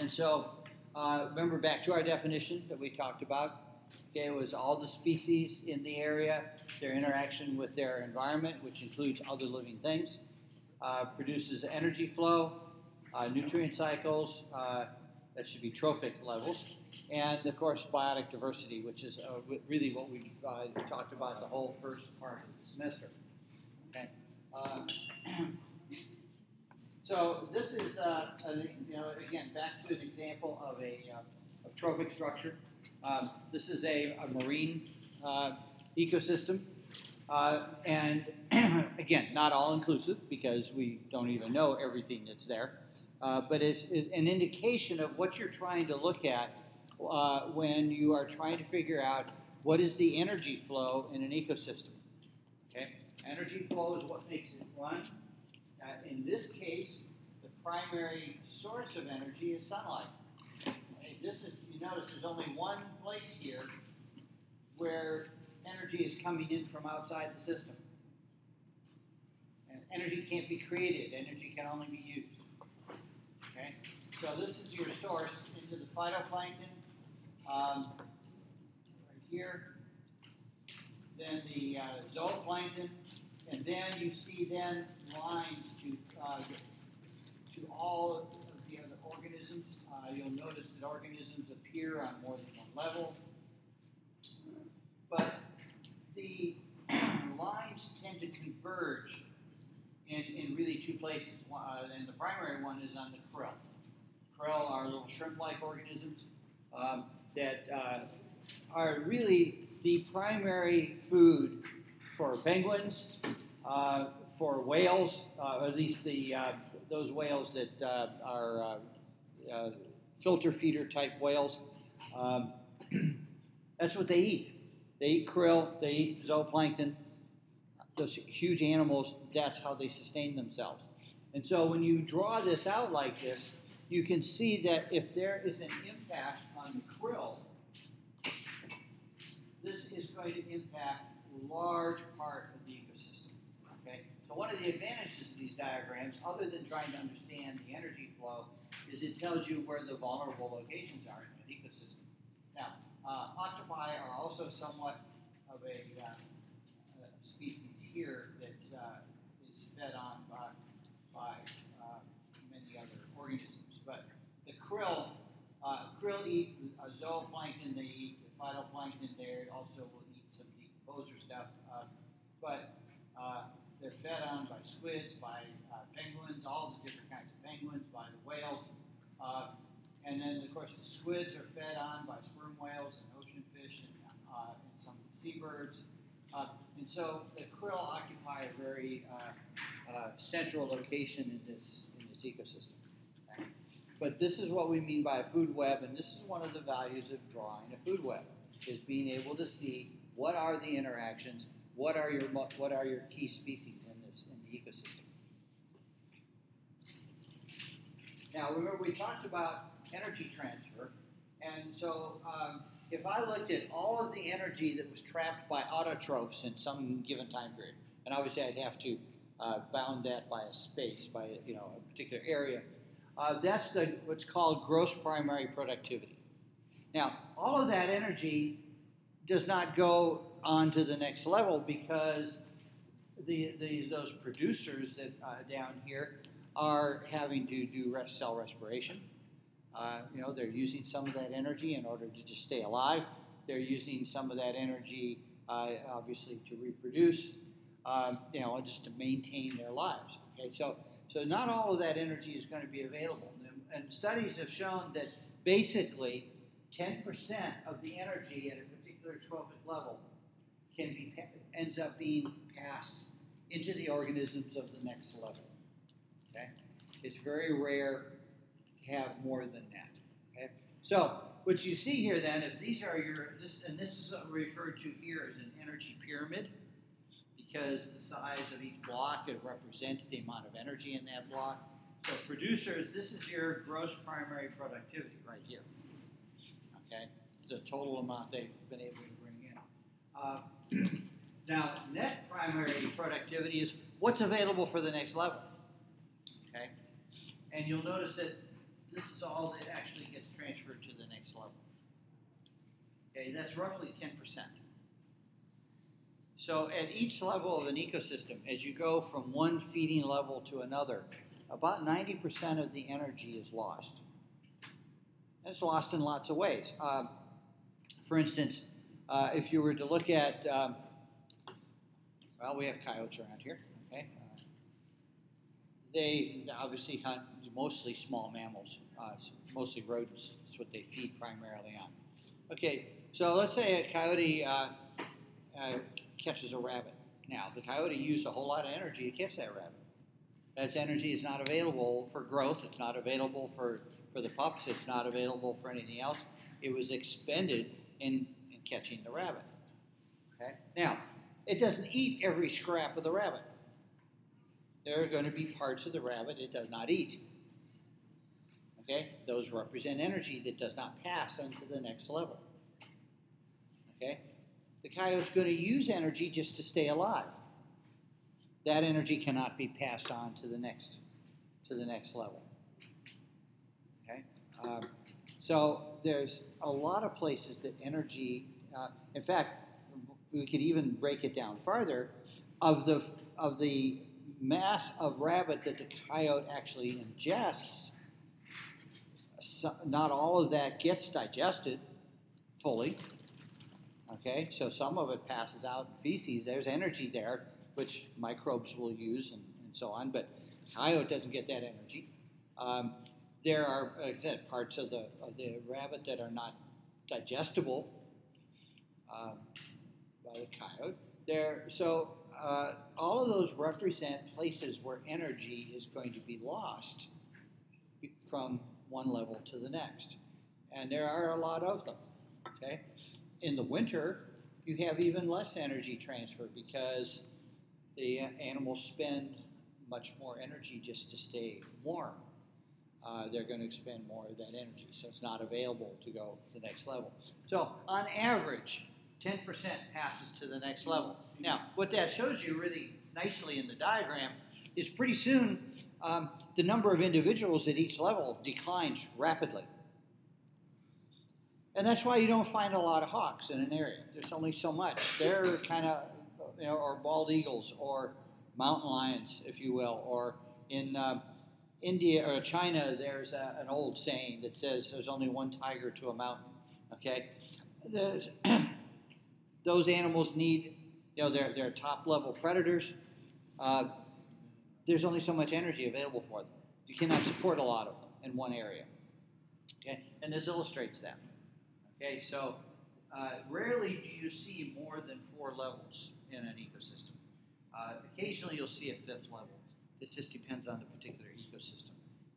And so, uh, remember back to our definition that we talked about. Okay, it was all the species in the area, their interaction with their environment, which includes other living things, uh, produces energy flow, uh, nutrient cycles, uh, that should be trophic levels, and of course biotic diversity, which is uh, really what we uh, talked about the whole first part of the semester. Okay. So this is, uh, a, you know, again, back to an example of a uh, trophic structure. Um, this is a, a marine uh, ecosystem. Uh, and again, not all inclusive because we don't even know everything that's there. Uh, but it's, it's, an indication of what you're trying to look at uh, when you are trying to figure out what is the energy flow in an ecosystem. Okay, energy flow is what makes it run. Uh, in this case, the primary source of energy is sunlight. Okay, this is you notice there's only one place here where energy is coming in from outside the system. And energy can't be created, energy can only be used. Okay? So this is your source into the phytoplankton, um, right here. Then the uh, zooplankton, and then you see then lines to uh, to all of the other organisms. Uh, you'll notice that organisms appear on more than one level, but the lines tend to converge in, in really two places. Uh, and the primary one is on the krill. Krill are little shrimp-like organisms um, that uh, are really the primary food for penguins, uh, for whales, uh, at least the uh, those whales that uh, are filter feeder type whales. Um, that's what they eat. They eat krill, they eat zooplankton, those huge animals, that's how they sustain themselves. And so when you draw this out like this, you can see that if there is an impact on the krill, this is going to impact large part of the ecosystem. Okay? So one of the advantages of these diagrams, other than trying to understand the energy flow, is it tells you where the vulnerable locations are in an ecosystem. Now, uh, octopi are also somewhat of a, uh, a species here that uh, is fed on by, by uh, many other organisms. But the krill, uh, krill eat zooplankton, they eat phytoplankton, they also will decomposer stuff. but they're fed on by squids, by penguins, all the different kinds of penguins, by the whales. And then, of course, the squids are fed on by sperm whales and ocean fish and, uh, and some seabirds. Uh, and so the krill occupy a very uh, uh, central location in this, in this ecosystem. But this is what we mean by a food web, and this is one of the values of drawing a food web, is being able to see what are the interactions, what are your, what are your key species in this in the ecosystem. Now, remember we talked about energy transfer. And so um, if I looked at all of the energy that was trapped by autotrophs in some given time period, and obviously I'd have to uh, bound that by a space, by you know a particular area. Uh, that's the what's called gross primary productivity. Now, all of that energy does not go on to the next level because the, the those producers that uh, down here are having to do rest cell respiration. Uh, you know, they're using some of that energy in order to just stay alive. They're using some of that energy, uh, obviously, to reproduce. Um, you know, just to maintain their lives. Okay, so so not all of that energy is going to be available, and, and studies have shown that basically 10% of the energy at a particular trophic level can be ends up being passed into the organisms of the next level. Okay, it's very rare to have more than that. Okay? So what you see here then, if these are your this and this is referred to here as an energy pyramid, because the size of each block it represents the amount of energy in that block. So producers, this is your gross primary productivity right here. Okay, the total amount they've been able to bring in. Uh, now, net primary productivity is what's available for the next level. Okay, and you'll notice that this is all that actually gets transferred to the next level. Okay, that's roughly 10%. So at each level of an ecosystem, as you go from one feeding level to another, about 90% of the energy is lost. And it's lost in lots of ways. Um, for instance, uh, if you were to look at, um, well, we have coyotes around here, okay? Uh, they obviously hunt mostly small mammals, uh, mostly rodents. That's what they feed primarily on. Okay, so let's say a coyote uh, uh, catches a rabbit. Now, the coyote used a whole lot of energy to catch that rabbit. That energy is not available for growth. It's not available for, for the pups. It's not available for anything else. It was expended in, in catching the rabbit. Okay? Now, it doesn't eat every scrap of the rabbit. There are going to be parts of the rabbit it does not eat. Okay? Those represent energy that does not pass into the next level. Okay? The coyote's going to use energy just to stay alive. That energy cannot be passed on to the next to the next level. Okay? Um, so there's a lot of places that energy, uh, in fact, we could even break it down farther, of the of the mass of rabbit that the coyote actually ingests, so not all of that gets digested fully. Okay, so some of it passes out in feces. There's energy there, which microbes will use and, and so on, but coyote doesn't get that energy. Um, there are, like I said, parts of the, of the rabbit that are not digestible um, by the coyote. There, so uh, all of those represent places where energy is going to be lost from one level to the next. And there are a lot of them. Okay? In the winter, you have even less energy transfer because the animals spend much more energy just to stay warm. Uh, they're going to expend more of that energy, so it's not available to go to the next level. So, on average, 10% passes to the next level. Now, what that shows you really nicely in the diagram is pretty soon um, the number of individuals at each level declines rapidly. And that's why you don't find a lot of hawks in an area. There's only so much. They're kind of, you know, or bald eagles, or mountain lions, if you will, or in uh, India or China, there's a, an old saying that says there's only one tiger to a mountain. Okay, those animals need, you know, they're, they're top level predators. Uh, there's only so much energy available for them. You cannot support a lot of them in one area. Okay, and this illustrates that. Okay, so uh, rarely do you see more than four levels in an ecosystem. Uh, occasionally you'll see a fifth level. It just depends on the particular ecosystem.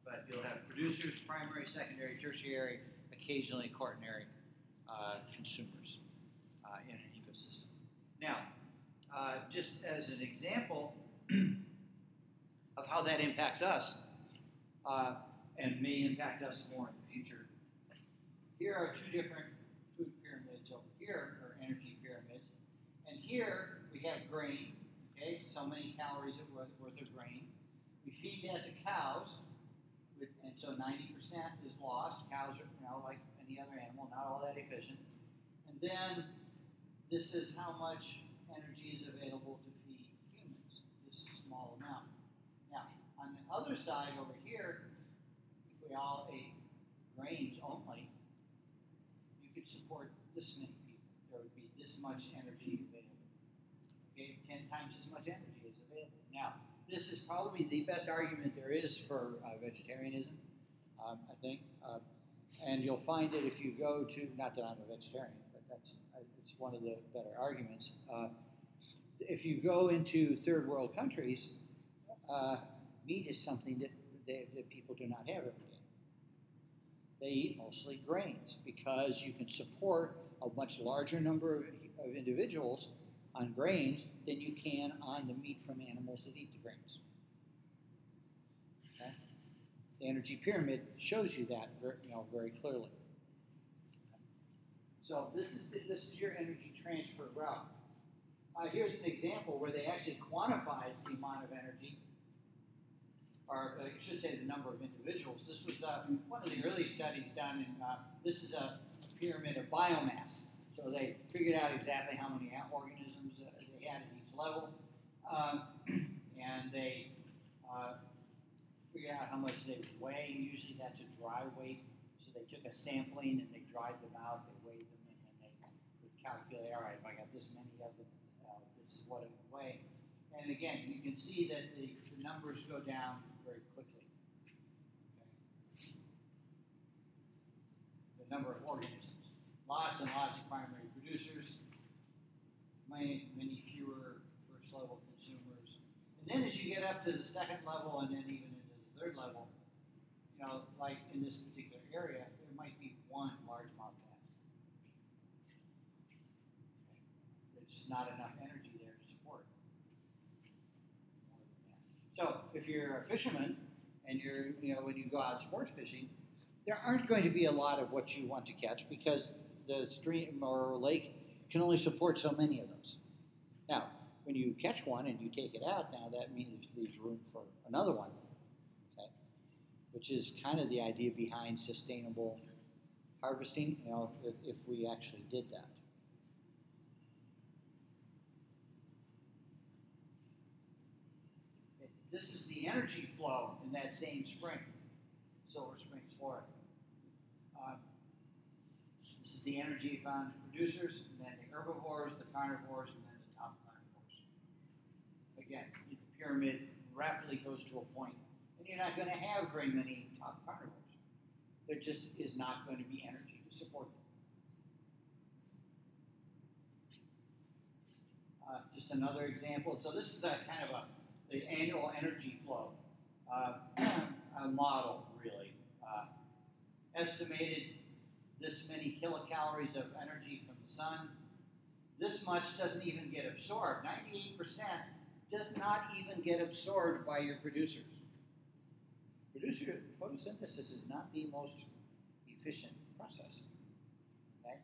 But you'll have producers, primary, secondary, tertiary, occasionally quaternary uh, consumers uh, in an ecosystem. Now, uh, just as an example of how that impacts us, uh, and may impact us more in the future, here are two different food pyramids over here, or energy pyramids. And here we have grain, okay, so many calories worth, worth of grain. We feed that to cows, and so 90% is lost. Cows are, you know, like any other animal, not all that efficient. And then this is how much energy is available to feed humans, this small amount. Now, on the other side over here, if we all ate grains only, you could support this many people. There would be this much energy available. Okay, 10 times as much energy is available. Now, this is probably the best argument there is for uh, vegetarianism, um, I think. Uh, and you'll find that if you go to, not that I'm a vegetarian, but that's uh, it's one of the better arguments. Uh, if you go into third world countries, uh, meat is something that, they, that people do not have every day. They eat mostly grains because you can support a much larger number of, of individuals on grains than you can on the meat from animals that eat the grains. Okay? The energy pyramid shows you that very, you know, very clearly. So this is the, this is your energy transfer route. Uh, here's an example where they actually quantified the amount of energy or I should say the number of individuals. This was uh, one of the early studies done in, uh, this is a pyramid of biomass. So they figured out exactly how many organisms uh, they had at each level, um, and they uh, figured out how much they weigh. Usually that's a dry weight. So they took a sampling and they dried them out, they weighed them, and then they would calculate, all right, if I got this many of them, uh, this is what it would weigh. And again, you can see that the, the numbers go down very quickly. Okay. The number of organisms. Lots and lots of primary producers, many, many fewer first level consumers. And then as you get up to the second level and then even into the third level, you know, like in this particular area, there might be one largemouth bass. There's just not enough energy there to support. So if you're a fisherman and you're, you know, when you go out sport fishing, there aren't going to be a lot of what you want to catch because the stream or lake can only support so many of those. Now, when you catch one and you take it out, now that means leaves room for another one, okay? Which is kind of the idea behind sustainable harvesting, you know, if, if we actually did that. This is the energy flow in that same spring, Silver Springs, Florida. Uh, this is the energy found in producers, and then the herbivores, the carnivores, and then the top carnivores. Again, the pyramid rapidly goes to a point, and you're not going to have very many top carnivores. There just is not going to be energy to support them. Uh, just another example. So this is a kind of a the annual energy flow uh, model, really. Uh, estimated this many kilocalories of energy from the sun. This much doesn't even get absorbed. 98% does not even get absorbed by your producers. Producer photosynthesis is not the most efficient process. Okay?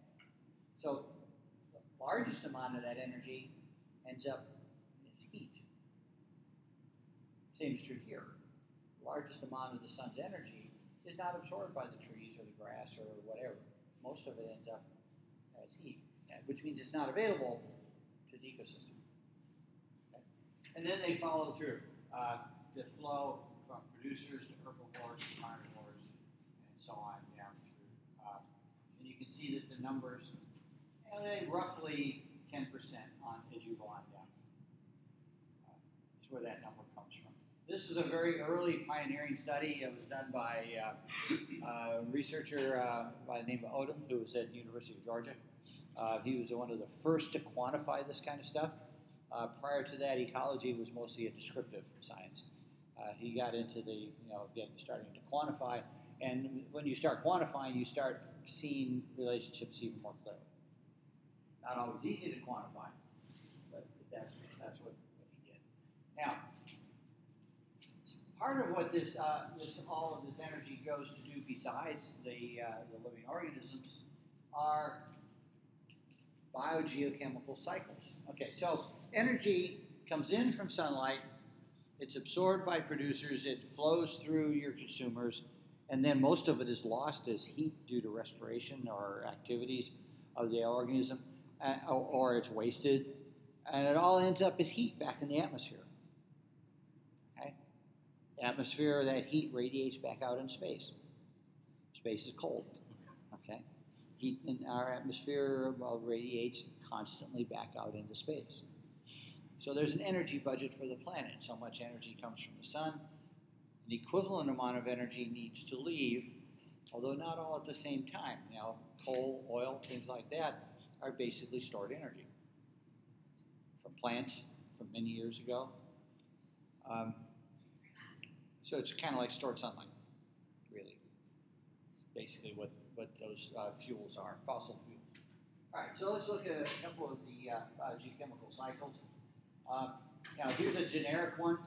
So the largest amount of that energy ends up as heat. Same is true here. The largest amount of the sun's energy is not absorbed by the trees or the grass or whatever. Most of it ends up as heat, which means it's not available to the ecosystem. Okay. And then they follow through uh, the flow from producers to herbivores to carnivores and so on down through. Uh, and you can see that the numbers, uh, roughly 10% on as you go on down. Uh, that's where that number comes from. This was a very early pioneering study. It was done by uh, a researcher uh, by the name of Odum, who was at the University of Georgia. Uh, he was one of the first to quantify this kind of stuff. Uh, prior to that, ecology was mostly a descriptive science. Uh, he got into the, you know, again, starting to quantify. And when you start quantifying, you start seeing relationships even more clearly. Not always easy to quantify, but that's, that's what, what he did. Now, part of what this, uh, this all of this energy goes to do besides the, uh, the living organisms are biogeochemical cycles. Okay, so energy comes in from sunlight, it's absorbed by producers, it flows through your consumers, and then most of it is lost as heat due to respiration or activities of the organism, uh, or, or it's wasted, and it all ends up as heat back in the atmosphere. Atmosphere, that heat radiates back out in space. Space is cold. Okay? Heat in our atmosphere radiates constantly back out into space. So there's an energy budget for the planet. So much energy comes from the sun. An equivalent amount of energy needs to leave, although not all at the same time. Now, coal, oil, things like that are basically stored energy from plants from many years ago. Um, so it's kind of like stored sunlight, really. Basically, what, what those uh, fuels are, fossil fuels. All right, so let's look at a couple of the uh, biogeochemical cycles. Uh, now, here's a generic one.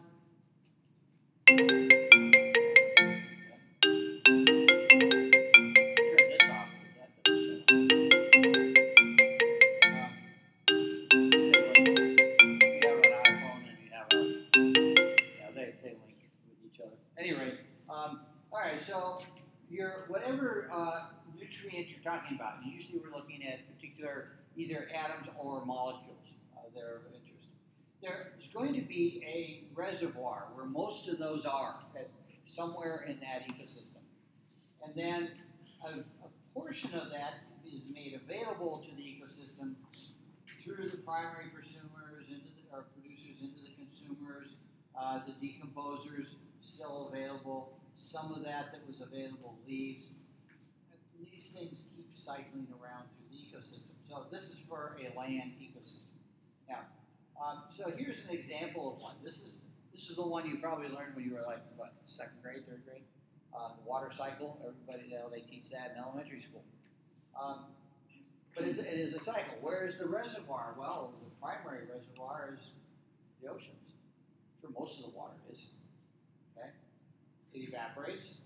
Whatever uh, nutrient you're talking about, and usually we're looking at particular either atoms or molecules uh, that are of interest. There's going to be a reservoir where most of those are, at, somewhere in that ecosystem. And then a, a portion of that is made available to the ecosystem through the primary consumers, into the, or producers, into the consumers, uh, the decomposers still available. Some of that that was available leaves. These things keep cycling around through the ecosystem. So this is for a land ecosystem. Now, um, so here's an example of one. This is this is the one you probably learned when you were like what second grade, third grade. Uh, water cycle. Everybody, know, they teach that in elementary school. Um, but it, it is a cycle. Where is the reservoir? Well, the primary reservoir is the oceans. That's where most of the water is. Okay, it evaporates.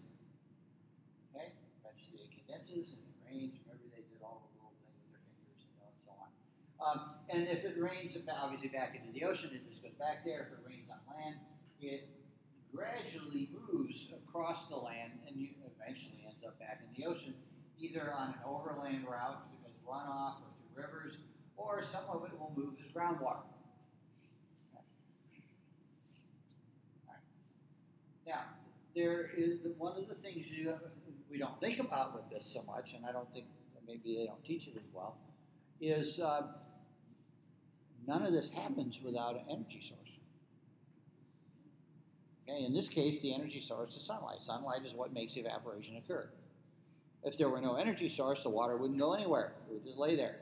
Okay, eventually it condenses and it rains. Remember, they did all the little things with their fingers and so on. Um, and if it rains, obviously back into the ocean, it just goes back there. If it rains on land, it gradually moves across the land and eventually ends up back in the ocean, either on an overland route as runoff or through rivers, or some of it will move as groundwater. All right. Now, there is one of the things you, we don't think about with this so much, and I don't think maybe they don't teach it as well, is uh, none of this happens without an energy source. Okay, in this case, the energy source is sunlight. Sunlight is what makes evaporation occur. If there were no energy source, the water wouldn't go anywhere. It would just lay there.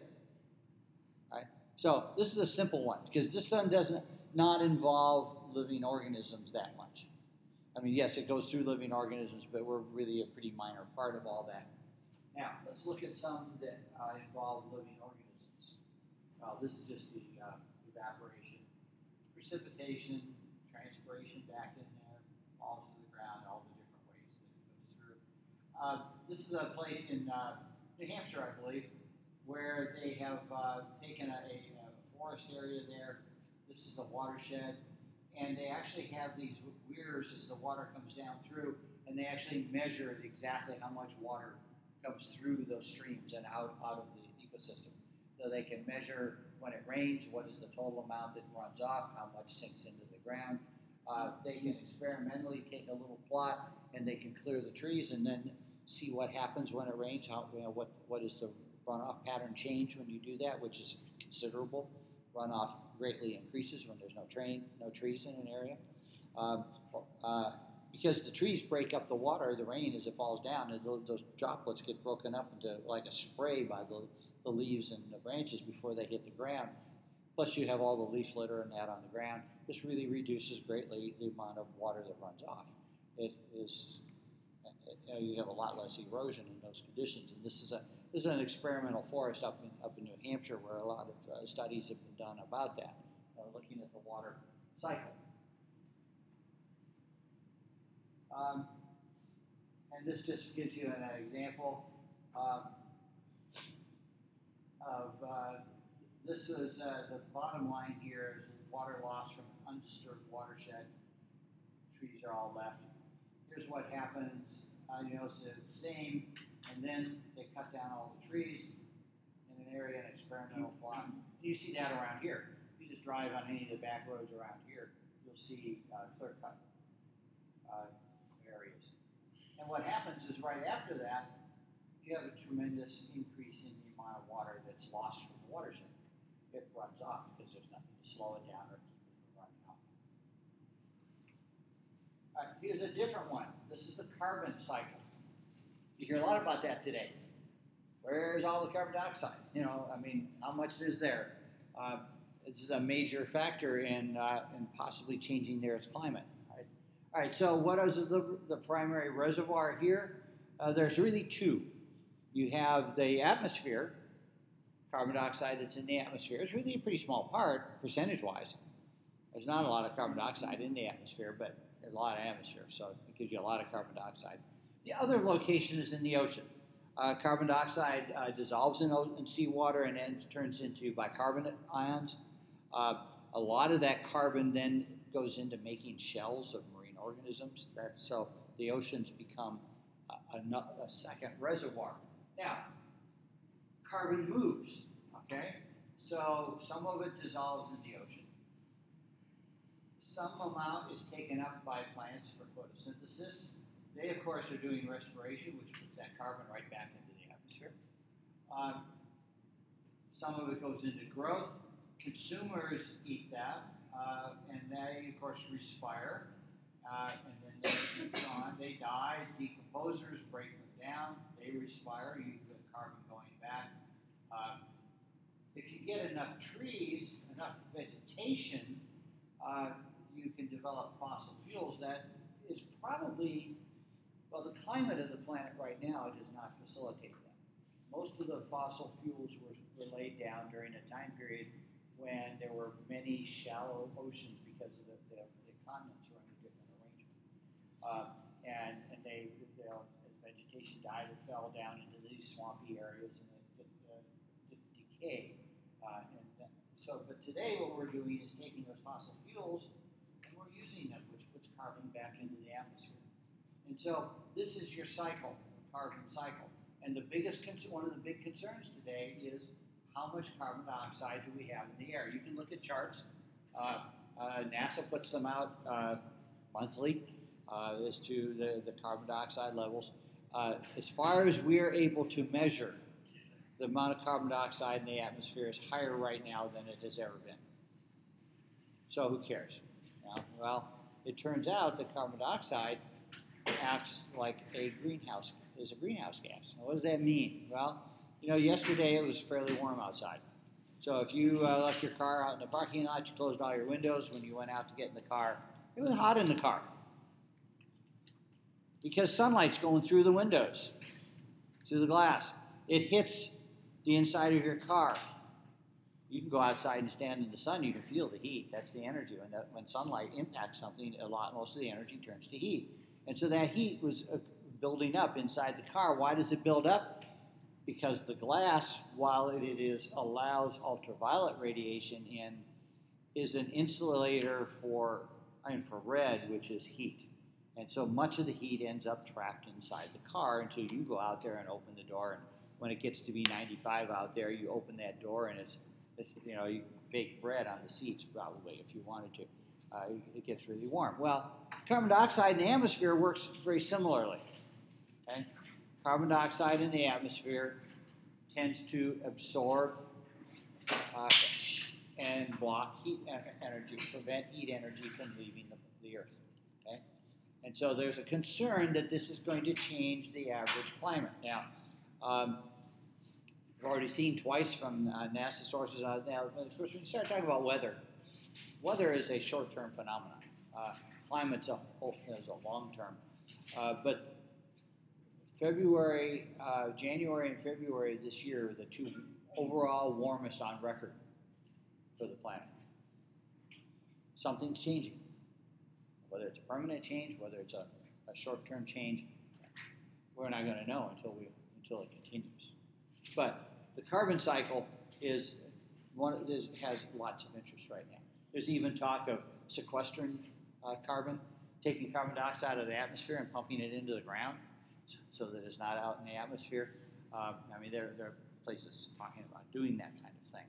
Right? So this is a simple one because this one doesn't not involve living organisms that much. I mean, yes, it goes through living organisms, but we're really a pretty minor part of all that. Now, let's look at some that uh, involve living organisms. Uh, this is just the uh, evaporation, precipitation, transpiration back in there, falls to the ground, all the different ways that it goes through. Uh, this is a place in uh, New Hampshire, I believe, where they have uh, taken a, a, a forest area there. This is a watershed and they actually have these weirs as the water comes down through, and they actually measure exactly how much water comes through those streams and out, out of the ecosystem. So they can measure when it rains, what is the total amount that runs off, how much sinks into the ground. Uh, they can experimentally take a little plot and they can clear the trees and then see what happens when it rains, how, you know, what, what is the runoff pattern change when you do that, which is considerable. Runoff greatly increases when there's no train, no trees in an area. Um, uh, because the trees break up the water, the rain as it falls down, and those, droplets get broken up into like a spray by the, the leaves and the branches before they hit the ground. Plus, you have all the leaf litter and that on the ground. This really reduces greatly the amount of water that runs off. It is you, know, you have a lot less erosion in those conditions, and this is a this is an experimental forest up in, up in New Hampshire where a lot of uh, studies have been done about that, uh, looking at the water cycle. Um, and this just gives you an example um, of uh, this is uh, the bottom line here is water loss from an undisturbed watershed. Trees are all left. Here's what happens. You know, it's the same and then they cut down all the trees in an area, an experimental plot. You see that around here. If you just drive on any of the back roads around here, you'll see uh, clear cut uh, areas. And what happens is right after that, you have a tremendous increase in the amount of water that's lost from the watershed. It runs off because there's nothing to slow it down or keep it from running off. All right, here's a different one. This is the carbon cycle. You hear a lot about that today. Where's all the carbon dioxide? You know, I mean, how much is there? Uh, is a major factor in, uh, in possibly changing the Earth's climate. Right? All right, so what is the, the primary reservoir here? Uh, there's really two. You have the atmosphere, carbon dioxide that's in the atmosphere. It's really a pretty small part, percentage wise. There's not a lot of carbon dioxide in the atmosphere, but a lot of atmosphere, so it gives you a lot of carbon dioxide. The other location is in the ocean. Uh, carbon dioxide uh, dissolves in, in, seawater and then turns into bicarbonate ions. Uh, a lot of that carbon then goes into making shells of marine organisms. That, so the oceans become a, a, a second reservoir. Now, carbon moves, okay? So some of it dissolves in the ocean. Some amount is taken up by plants for photosynthesis. They, of course, are doing respiration, which puts that carbon right back into the atmosphere. Um, some of it goes into growth. Consumers eat that, uh, and they, of course, respire. Uh, and then they keep on. They die. Decomposers break them down. They respire. You get carbon going back. Uh, if you get enough trees, enough vegetation, uh, you can develop fossil fuels that is probably, well, the climate of the planet right now does not facilitate that. Most of the fossil fuels were, were laid down during a time period when there were many shallow oceans because of the, the, the continents were a different arrangement. Uh, and and they, they, as vegetation died, it fell down into these swampy areas and it, uh, decayed. Uh, and so, but today what we're doing is taking those fossil fuels and we're using them, which puts carbon back into the atmosphere. And so this is your cycle, carbon cycle. And the biggest, one of the big concerns today is how much carbon dioxide do we have in the air? You can look at charts. Uh, uh, NASA puts them out uh, monthly uh, as to the, the carbon dioxide levels. Uh, as far as we're able to measure, the amount of carbon dioxide in the atmosphere is higher right now than it has ever been. So who cares? well, it turns out that carbon dioxide acts like a greenhouse is a greenhouse gas. Now, what does that mean? Well, you know, yesterday it was fairly warm outside. So if you uh, left your car out in the parking lot, you closed all your windows when you went out to get in the car, it was hot in the car because sunlight's going through the windows, through the glass. It hits the inside of your car. You can go outside and stand in the sun. You can feel the heat. That's the energy. When, when sunlight impacts something, a lot, most of the energy turns to heat. And so that heat was uh, building up inside the car. Why does it build up? Because the glass, while it is allows ultraviolet radiation in, is an insulator for infrared, which is heat. And so much of the heat ends up trapped inside the car until you go out there and open the door. And when it gets to be 95 out there, you open that door and it's, it's you know, you bake bread on the seats probably if you wanted to. Uh, it gets really warm. Well, carbon dioxide in the atmosphere works very similarly. Okay? Carbon dioxide in the atmosphere tends to absorb uh, and block heat energy, prevent heat energy from leaving the, the Earth. Okay? And so there's a concern that this is going to change the average climate. Now, um, we've already seen twice from uh, NASA sources. Uh, now, of course, when you start talking about weather, weather is a short-term phenomenon. Uh, climate's a, is a long-term. Uh, but February, uh, January and February this year are the two overall warmest on record for the planet. Something's changing. Whether it's a permanent change, whether it's a, a short-term change, we're not going to know until we until it continues. But the carbon cycle is one is, has lots of interest right now. There's even talk of sequestering uh, carbon, taking carbon dioxide out of the atmosphere and pumping it into the ground so that it's not out in the atmosphere. Um, I mean, there, there are places talking about doing that kind of thing.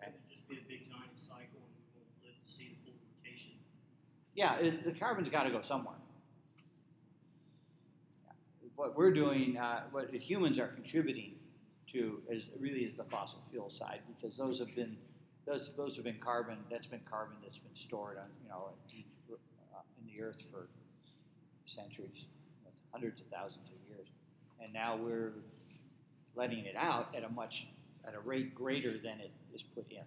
Okay? It just be a big giant cycle, and we won't live to see the full rotation. Yeah, it, the carbon's got to go somewhere. What we're doing, uh, what humans are contributing to, is really is the fossil fuel side because those have been those those have been carbon. That's been carbon that's been stored on you know uh, in the earth for centuries hundreds of thousands of years. And now we're letting it out at a much at a rate greater than it is put in.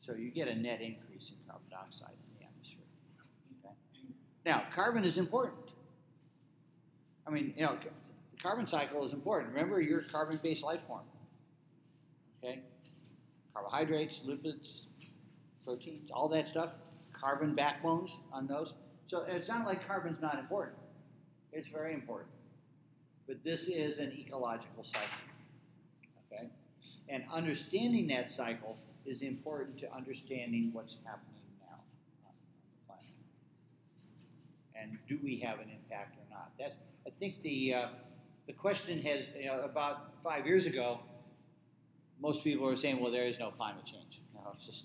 So you get a net increase in carbon dioxide in the atmosphere. Okay? Now, carbon is important. I mean, you know, the carbon cycle is important. Remember, you're a carbon-based life form. Okay? Carbohydrates, lipids, proteins, all that stuff, carbon backbones on those. So it's not like carbon's not important. It's very important. But this is an ecological cycle. Okay? And understanding that cycle is important to understanding what's happening now on the planet. And do we have an impact or not? That I think the uh, the question has, you know, about five years ago, most people are saying, well, there is no climate change. Know, it's just,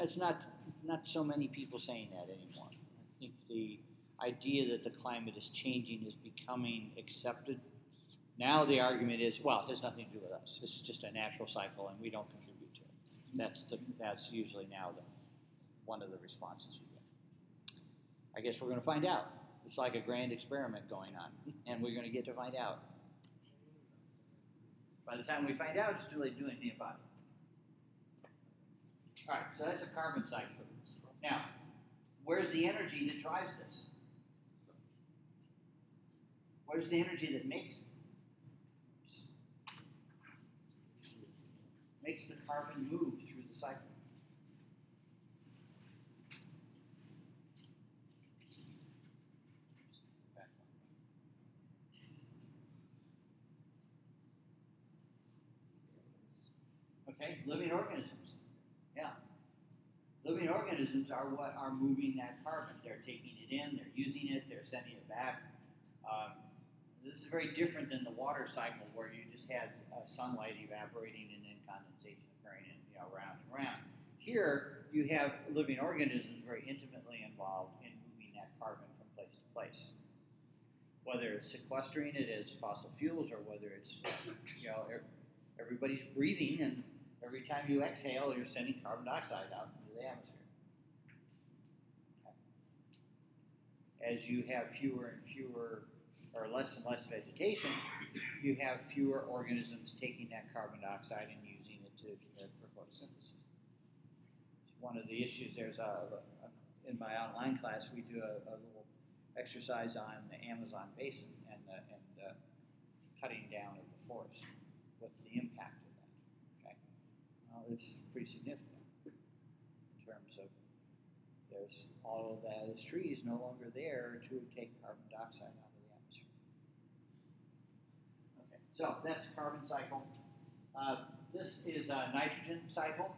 it's not, not so many people saying that anymore. I think the idea that the climate is changing is becoming accepted. Now the argument is, well, it has nothing to do with us. Is just a natural cycle, and we don't contribute to it. That's the, that's usually now the one of the responses you get. I guess we're going to find out. It's like a grand experiment going on, and we're going to get to find out. By the time we find out, it's too late to do anything about it. All right, so that's a carbon cycle. Now, where's the energy that drives this? Where's the energy that makes makes the carbon move through the cycle? Okay, living organisms. Yeah. Living organisms are what are moving that carbon. They're taking it in, they're using it, they're sending it back. Um, this is very different than the water cycle where you just had uh, sunlight evaporating and then condensation occurring and, you know, round and round. Here, you have living organisms very intimately involved in moving that carbon from place to place. Whether it's sequestering it as fossil fuels or whether it's, you know, everybody's breathing and Every time you exhale, you're sending carbon dioxide out into the atmosphere. As you have fewer and fewer, or less and less vegetation, you have fewer organisms taking that carbon dioxide and using it to, for photosynthesis. One of the issues there's a, a in my online class we do a, a, little exercise on the Amazon basin and the, and cutting down of the forest. What's the impact? It's pretty significant in terms of there's all of those trees no longer there to take carbon dioxide out of the atmosphere. Okay, so that's carbon cycle. Uh, this is a nitrogen cycle.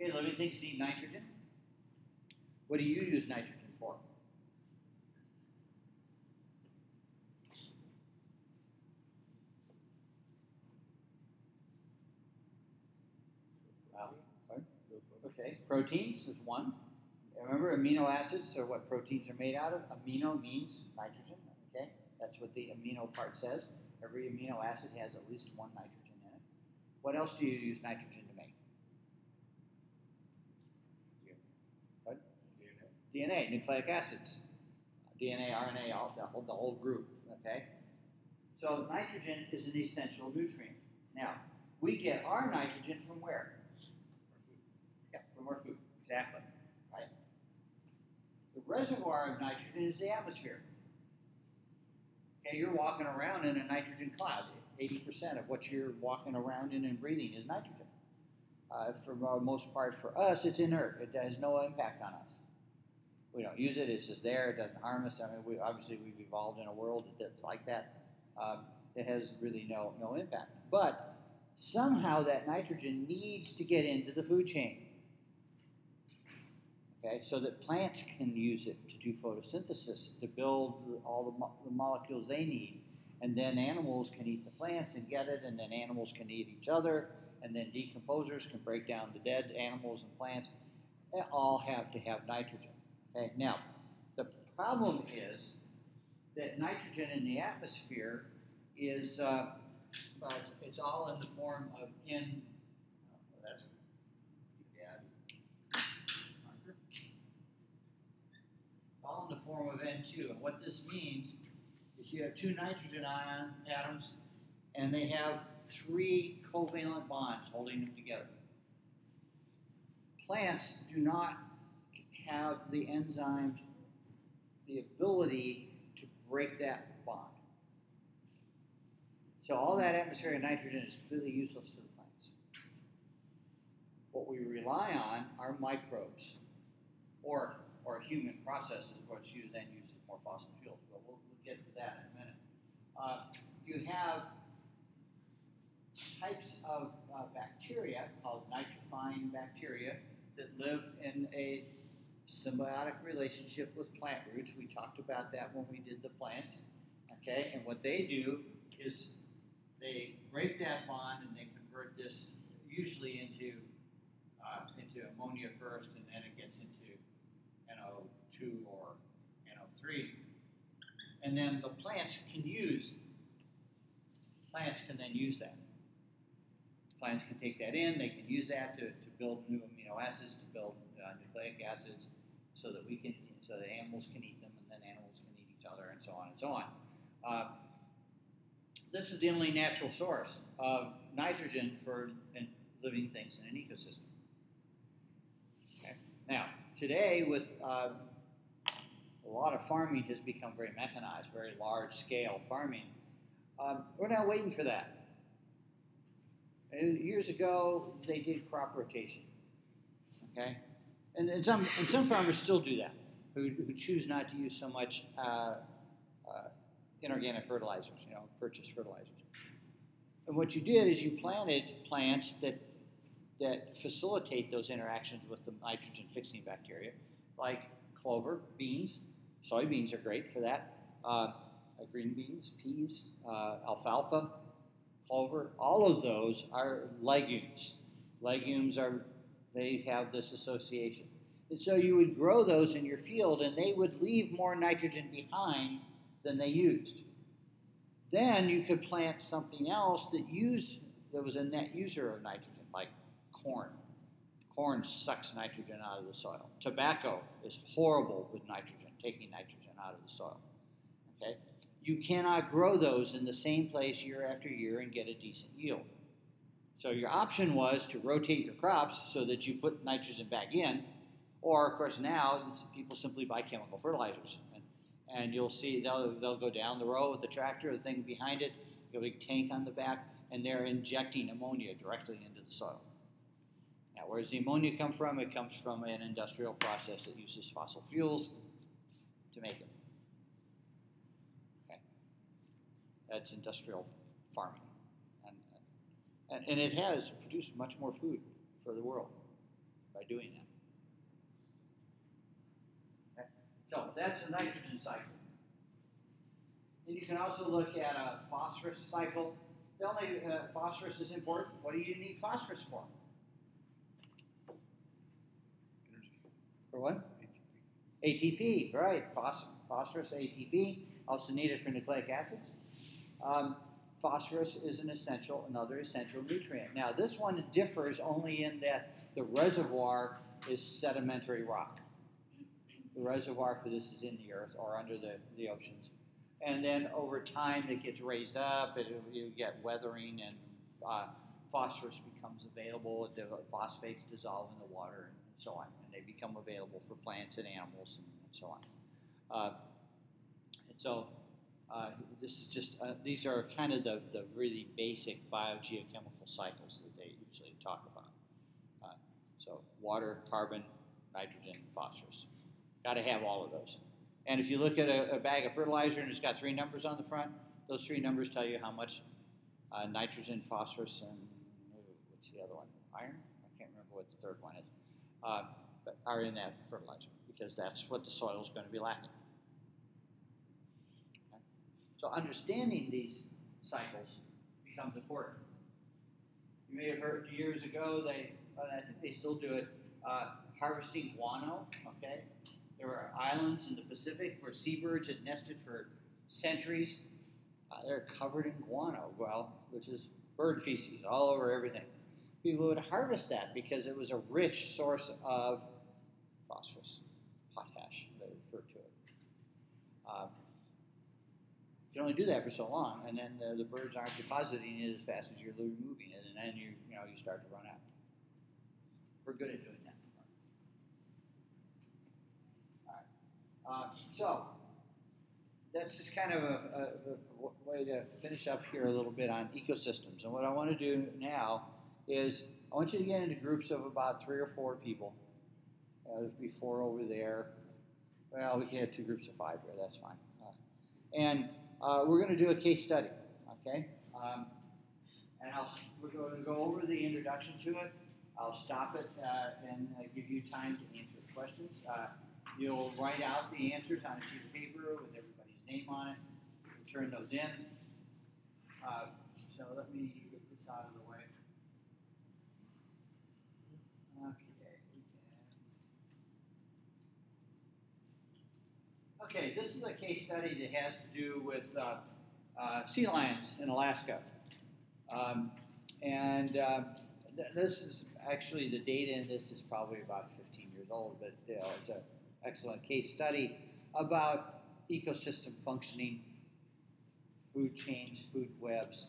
Okay, living things need nitrogen. What do you use nitrogen for? Okay, proteins is one. Remember, amino acids are what proteins are made out of. Amino means nitrogen. Okay, that's what the amino part says. Every amino acid has at least one nitrogen in it. What else do you use nitrogen to make? What? DNA. DNA, nucleic acids. DNA, RNA, all, the, whole, the whole group. Okay? So nitrogen is an essential nutrient. Now, we get our nitrogen from where? More food. Exactly. Right? The reservoir of nitrogen is the atmosphere. Okay, you're walking around in a nitrogen cloud. 80% of what you're walking around in and breathing is nitrogen. Uh, for the most part, for us, it's inert. It has no impact on us. We don't use it. It's just there. It doesn't harm us. I mean, we, obviously, we've evolved in a world that's like that. Um, it has really no, no impact. But somehow that nitrogen needs to get into the food chain okay, so that plants can use it to do photosynthesis, to build all the, mo- the, molecules they need. And then animals can eat the plants and get it, and then animals can eat each other, and then decomposers can break down the dead animals and plants. They all have to have nitrogen. Okay, now, the problem is that nitrogen in the atmosphere is, uh, well, it's, all in the form of in in the form of N2. And what this means is you have two nitrogen ion atoms, and they have three covalent bonds holding them together. Plants do not have the enzymes, the ability to break that bond. So all that atmospheric nitrogen is completely useless to the plants. What we rely on are microbes, or or human processes what's used then uses more fossil fuels. But we'll, we'll, get to that in a minute. Uh, you have types of uh, bacteria called nitrifying bacteria that live in a symbiotic relationship with plant roots. We talked about that when we did the plants. Okay, and what they do is they break that bond and they convert this usually into uh, into ammonia first, and then it gets into NO2 or NO3, and then the plants can use plants can then use that. Plants can take that in, they can use that to, to build new amino acids, to build uh, nucleic acids, so that we can, so that animals can eat them, and then animals can eat each other, and so on and so on. Uh, this is the only natural source of nitrogen for living things in an ecosystem. Now, today, with uh, a lot of farming has become very mechanized, very large scale farming. Um, we're not waiting for that. And years ago, they did crop rotation. Okay, and, and some and some farmers still do that, who, who choose not to use so much uh, uh, inorganic fertilizers, you know, purchased fertilizers. And what you did is you planted plants that that facilitate those interactions with the nitrogen fixing bacteria, like clover, beans. Soybeans are great for that. Uh, green beans, peas, uh, alfalfa, clover, all of those are legumes. Legumes are, they have this association. And so you would grow those in your field and they would leave more nitrogen behind than they used. Then you could plant something else that used, that was a net user of nitrogen, corn. Corn sucks nitrogen out of the soil. Tobacco is horrible with nitrogen, taking nitrogen out of the soil. Okay? you cannot grow those in the same place year after year and get a decent yield. So your option was to rotate your crops so that you put nitrogen back in, or of course now people simply buy chemical fertilizers, and, and you'll see they'll, they'll go down the row with the tractor, the thing behind it, a big tank on the back, and they're injecting ammonia directly into the soil. Now, where does the ammonia come from? It comes from an industrial process that uses fossil fuels to make it. That's industrial farming. And, and, and it has produced much more food for the world by doing that. Okay. So that's a nitrogen cycle. And you can also look at a phosphorus cycle. The only uh, phosphorus is important. What do you need phosphorus for? For what? ATP, ATP right. Phos- phosphorus, ATP. Also needed for nucleic acids. Um, phosphorus is an essential, another essential nutrient. Now, this one differs only in that the reservoir is sedimentary rock. The reservoir for this is in the earth or under the, the oceans. And then over time, it gets raised up, it, you get weathering, and uh, phosphorus becomes available. The phosphates dissolve in the water, and so on. And they become available for plants and animals, and, and so on. Uh, and so uh, this is just, uh, these are kind of the, the really basic biogeochemical cycles that they usually talk about. Uh, so water, carbon, nitrogen, phosphorus. Got to have all of those. And if you look at a, a, bag of fertilizer and it's got three numbers on the front, those three numbers tell you how much uh, nitrogen, phosphorus, and what's the other one? Iron? I can't remember what the third one is. Uh, are in that fertilizer because that's what the soil is going to be lacking. So understanding these cycles becomes important. You may have heard years ago they, I think they still do it, uh, harvesting guano. Okay, there were islands in the Pacific where seabirds had nested for centuries. Uh, they're covered in guano, well, which is bird feces all over everything. People would harvest that because it was a rich source of phosphorus, potash, they refer to it. Uh, you can only do that for so long, and then the, the birds aren't depositing it as fast as you're removing it, and then you you know you start to run out. We're good at doing that. All right. Uh, so that's just kind of a, a, a, way to finish up here a little bit on ecosystems. And what I want to do now is I want you to get into groups of about three or four people. Uh, there's be four over there. Well, we can have two groups of five here. That's fine. Uh, and uh, we're going to do a case study, okay? Um, and I'll, we're going to go over the introduction to it. I'll stop it uh, and uh, give you time to answer questions. Uh, you'll write out the answers on a sheet of paper with everybody's name on it, turn those in. So let me get this out of the way. Okay, we can. Okay, this is a case study that has to do with uh, uh, sea lions in Alaska. Um, and uh, th- this is actually the data in this is probably about 15 years old, but you know, it's an excellent case study about ecosystem functioning, food chains, food webs,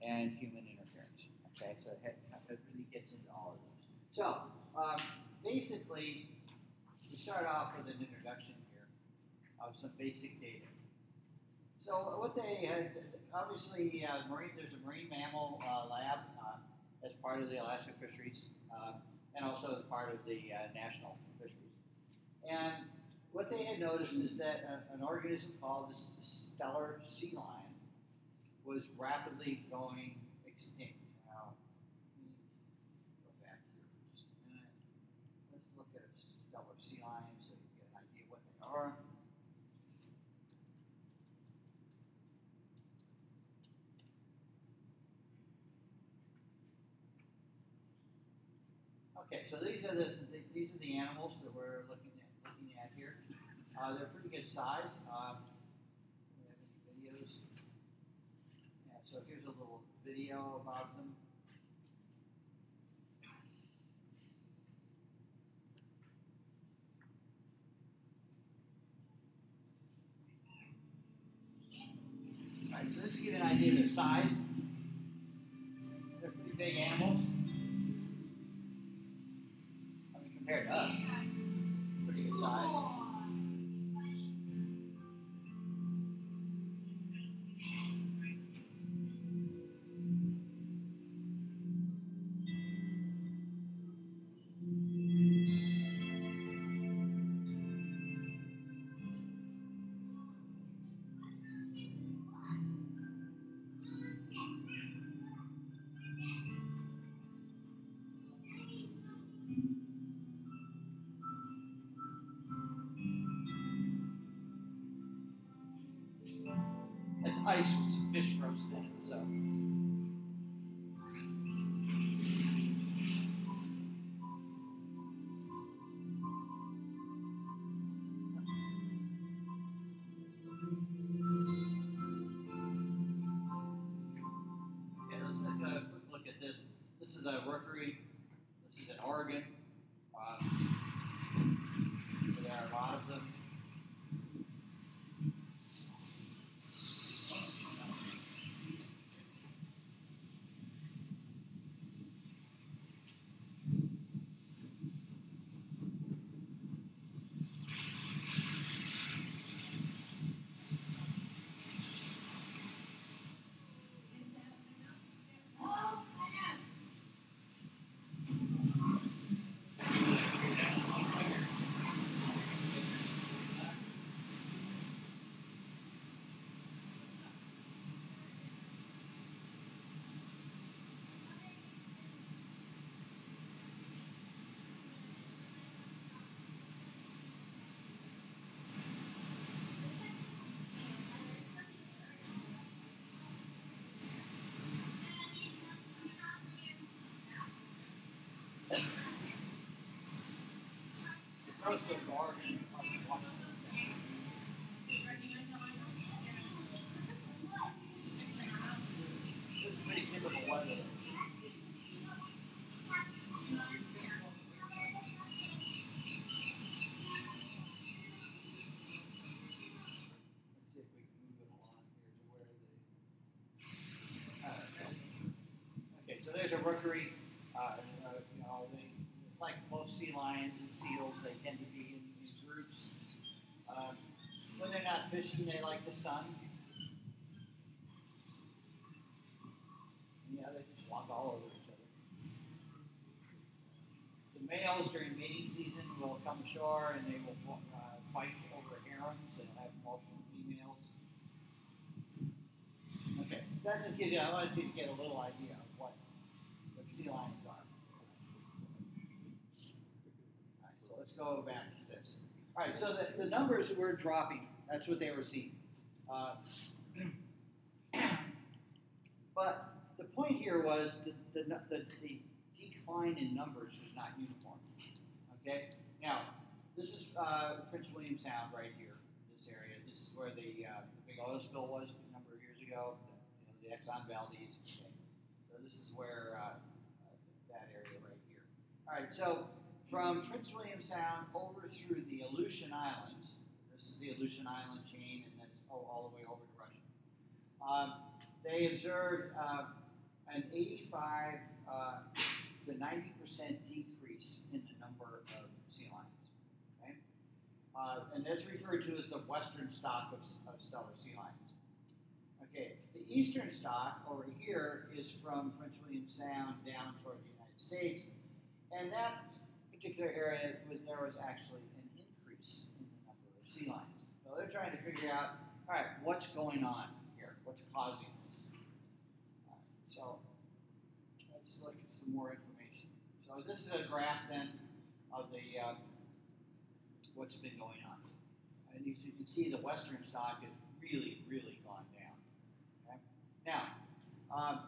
and human interference. Okay, so it, it really gets into all of those. So um, basically, we start off with an introduction of some basic data. So what they had, obviously, uh, marine, there's a marine mammal uh, lab uh, as part of the Alaska fisheries, uh, and also as part of the uh, national fisheries. And what they had noticed is that a, an organism called the Steller sea lion was rapidly going extinct. Now, go back here for just a minute. Let's look at a Steller sea lion so you get an idea what they are. Okay, so these are the these are the animals that we're looking at looking at here. Uh, they're pretty good size. Um, we have any videos? Yeah, so here's a little video about them. All right, so this gives you an idea of their size. They're pretty big animals. Compared to us, pretty good size. That's with some fish roasted in it. So. So there's a rookery uh, you know, they, most sea lions and seals, they tend to be in, in groups. Um, when they're not fishing, they like the sun. And, yeah, they just walk all over each other. The males during mating season will come ashore and they will uh, fight over herons and have multiple females. Okay, that just gives you, I wanted you to get a little idea of what, what sea lions are. Alright, so let's go back to this. Alright, so the, the numbers were dropping. That's what they were seeing. Uh, but the point here was the, the, the, the decline in numbers was not uniform. Okay? Now, this is uh, Prince William Sound right here, this area. This is where the, uh, the big oil spill was a number of years ago, the, you know, Exxon Valdez. Okay. So this is where uh, that area right here. All right, so from Prince William Sound over through the Aleutian Islands, this is the Aleutian Island chain, and that's oh, all the way over to Russia. Um, they observed uh, an 85 uh, to 90 percent decrease in the number of sea lions. Okay? Uh, and that's referred to as the western stock of, of Steller sea lions. Okay, the eastern stock over here is from Prince William Sound down toward the United States, and that particular area was there was actually an increase in the number of sea lions. So they're trying to figure out, all right, what's going on here? What's causing this? Right, so let's look at some more information. So this is a graph then of the uh, what's been going on, and you, you can see the western stock has really, really gone down. Okay? Now, um,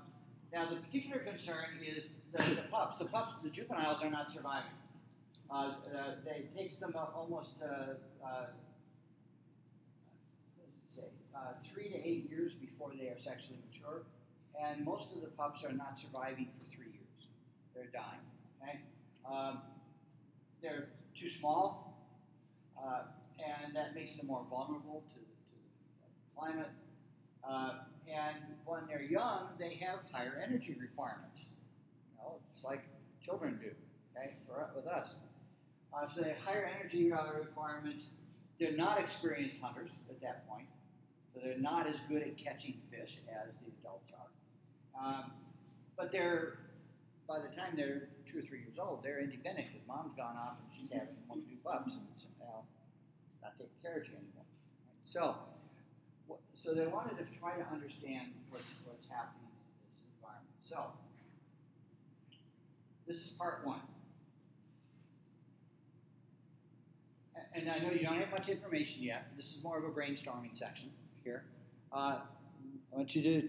now the particular concern is the, the pups. The pups, the juveniles, are not surviving. Uh, uh, it takes them uh, almost uh, say? Three to eight years before they are sexually mature, and most of the pups are not surviving for three years. They're dying. Okay, um, they're too small, and that makes them more vulnerable to, to the climate. Uh, and when they're young, they have higher energy requirements. You know, it's like children do. Okay, for with us. Uh, so they have higher energy uh, requirements. They're not experienced hunters at that point, so they're not as good at catching fish as the adults are. Um, but they're, by the time they're two or three years old, they're independent because mom's gone off and she's having one two pups and somehow not taking care of you anymore. So, so they wanted to try to understand what's, what's happening in this environment. So, this is part one. And I know you don't have much information yet. This is more of a brainstorming section here. Uh, I want you to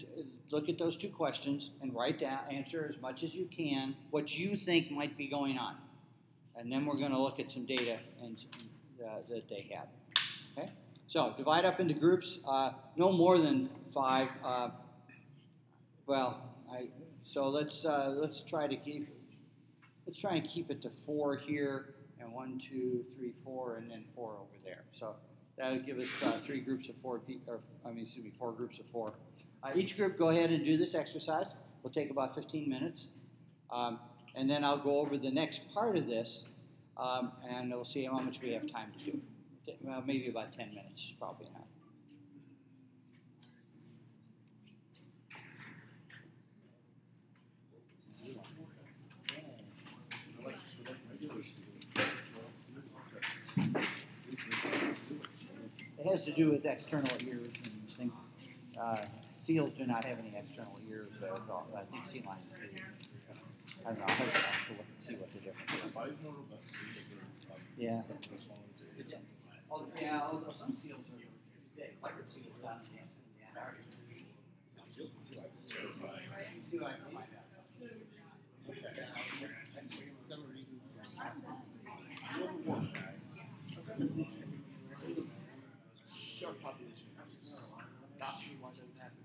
look at those two questions and write down, answer as much as you can what you think might be going on, and then we're going to look at some data and uh, that they have. Okay. So divide up into groups, uh, no more than five. Uh, well, I, so let's uh, let's try to keep let's try and keep it to four here and one, two, three, four, and then four over there. So that would give us uh, three groups of four, or I mean, excuse me, four groups of four. Uh, each group, go ahead and do this exercise. We'll take about 15 minutes, um, and then I'll go over the next part of this, um, and we'll see how much we have time to do. Well, maybe about 10 minutes, probably enough. It has to do with external ears and things. Uh, seals do not have any external ears. Though, I think sea lions do. I don't know. I'll have to look and see what the difference is. Yeah. Yeah, although some seals are big. Leopard seals down in Antarctica. See what I can find out. Several reasons for shark population. Not sure why doesn't happen.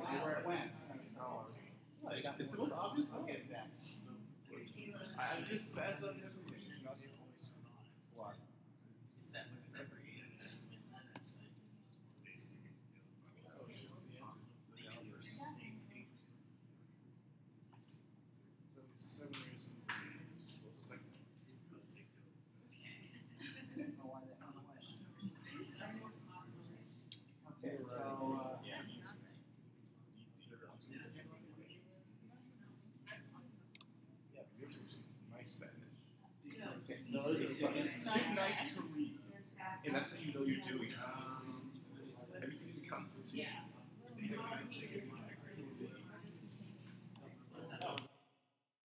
fascinating. Where it went. It's the most obvious one. I just spazzed up. Why? So seven reasons. Okay, so, uh, Yeah, yours is nice Spanish. Okay, so those are the But it's too nice to read. And that's how you know you're doing it. Have you seen the Constitution?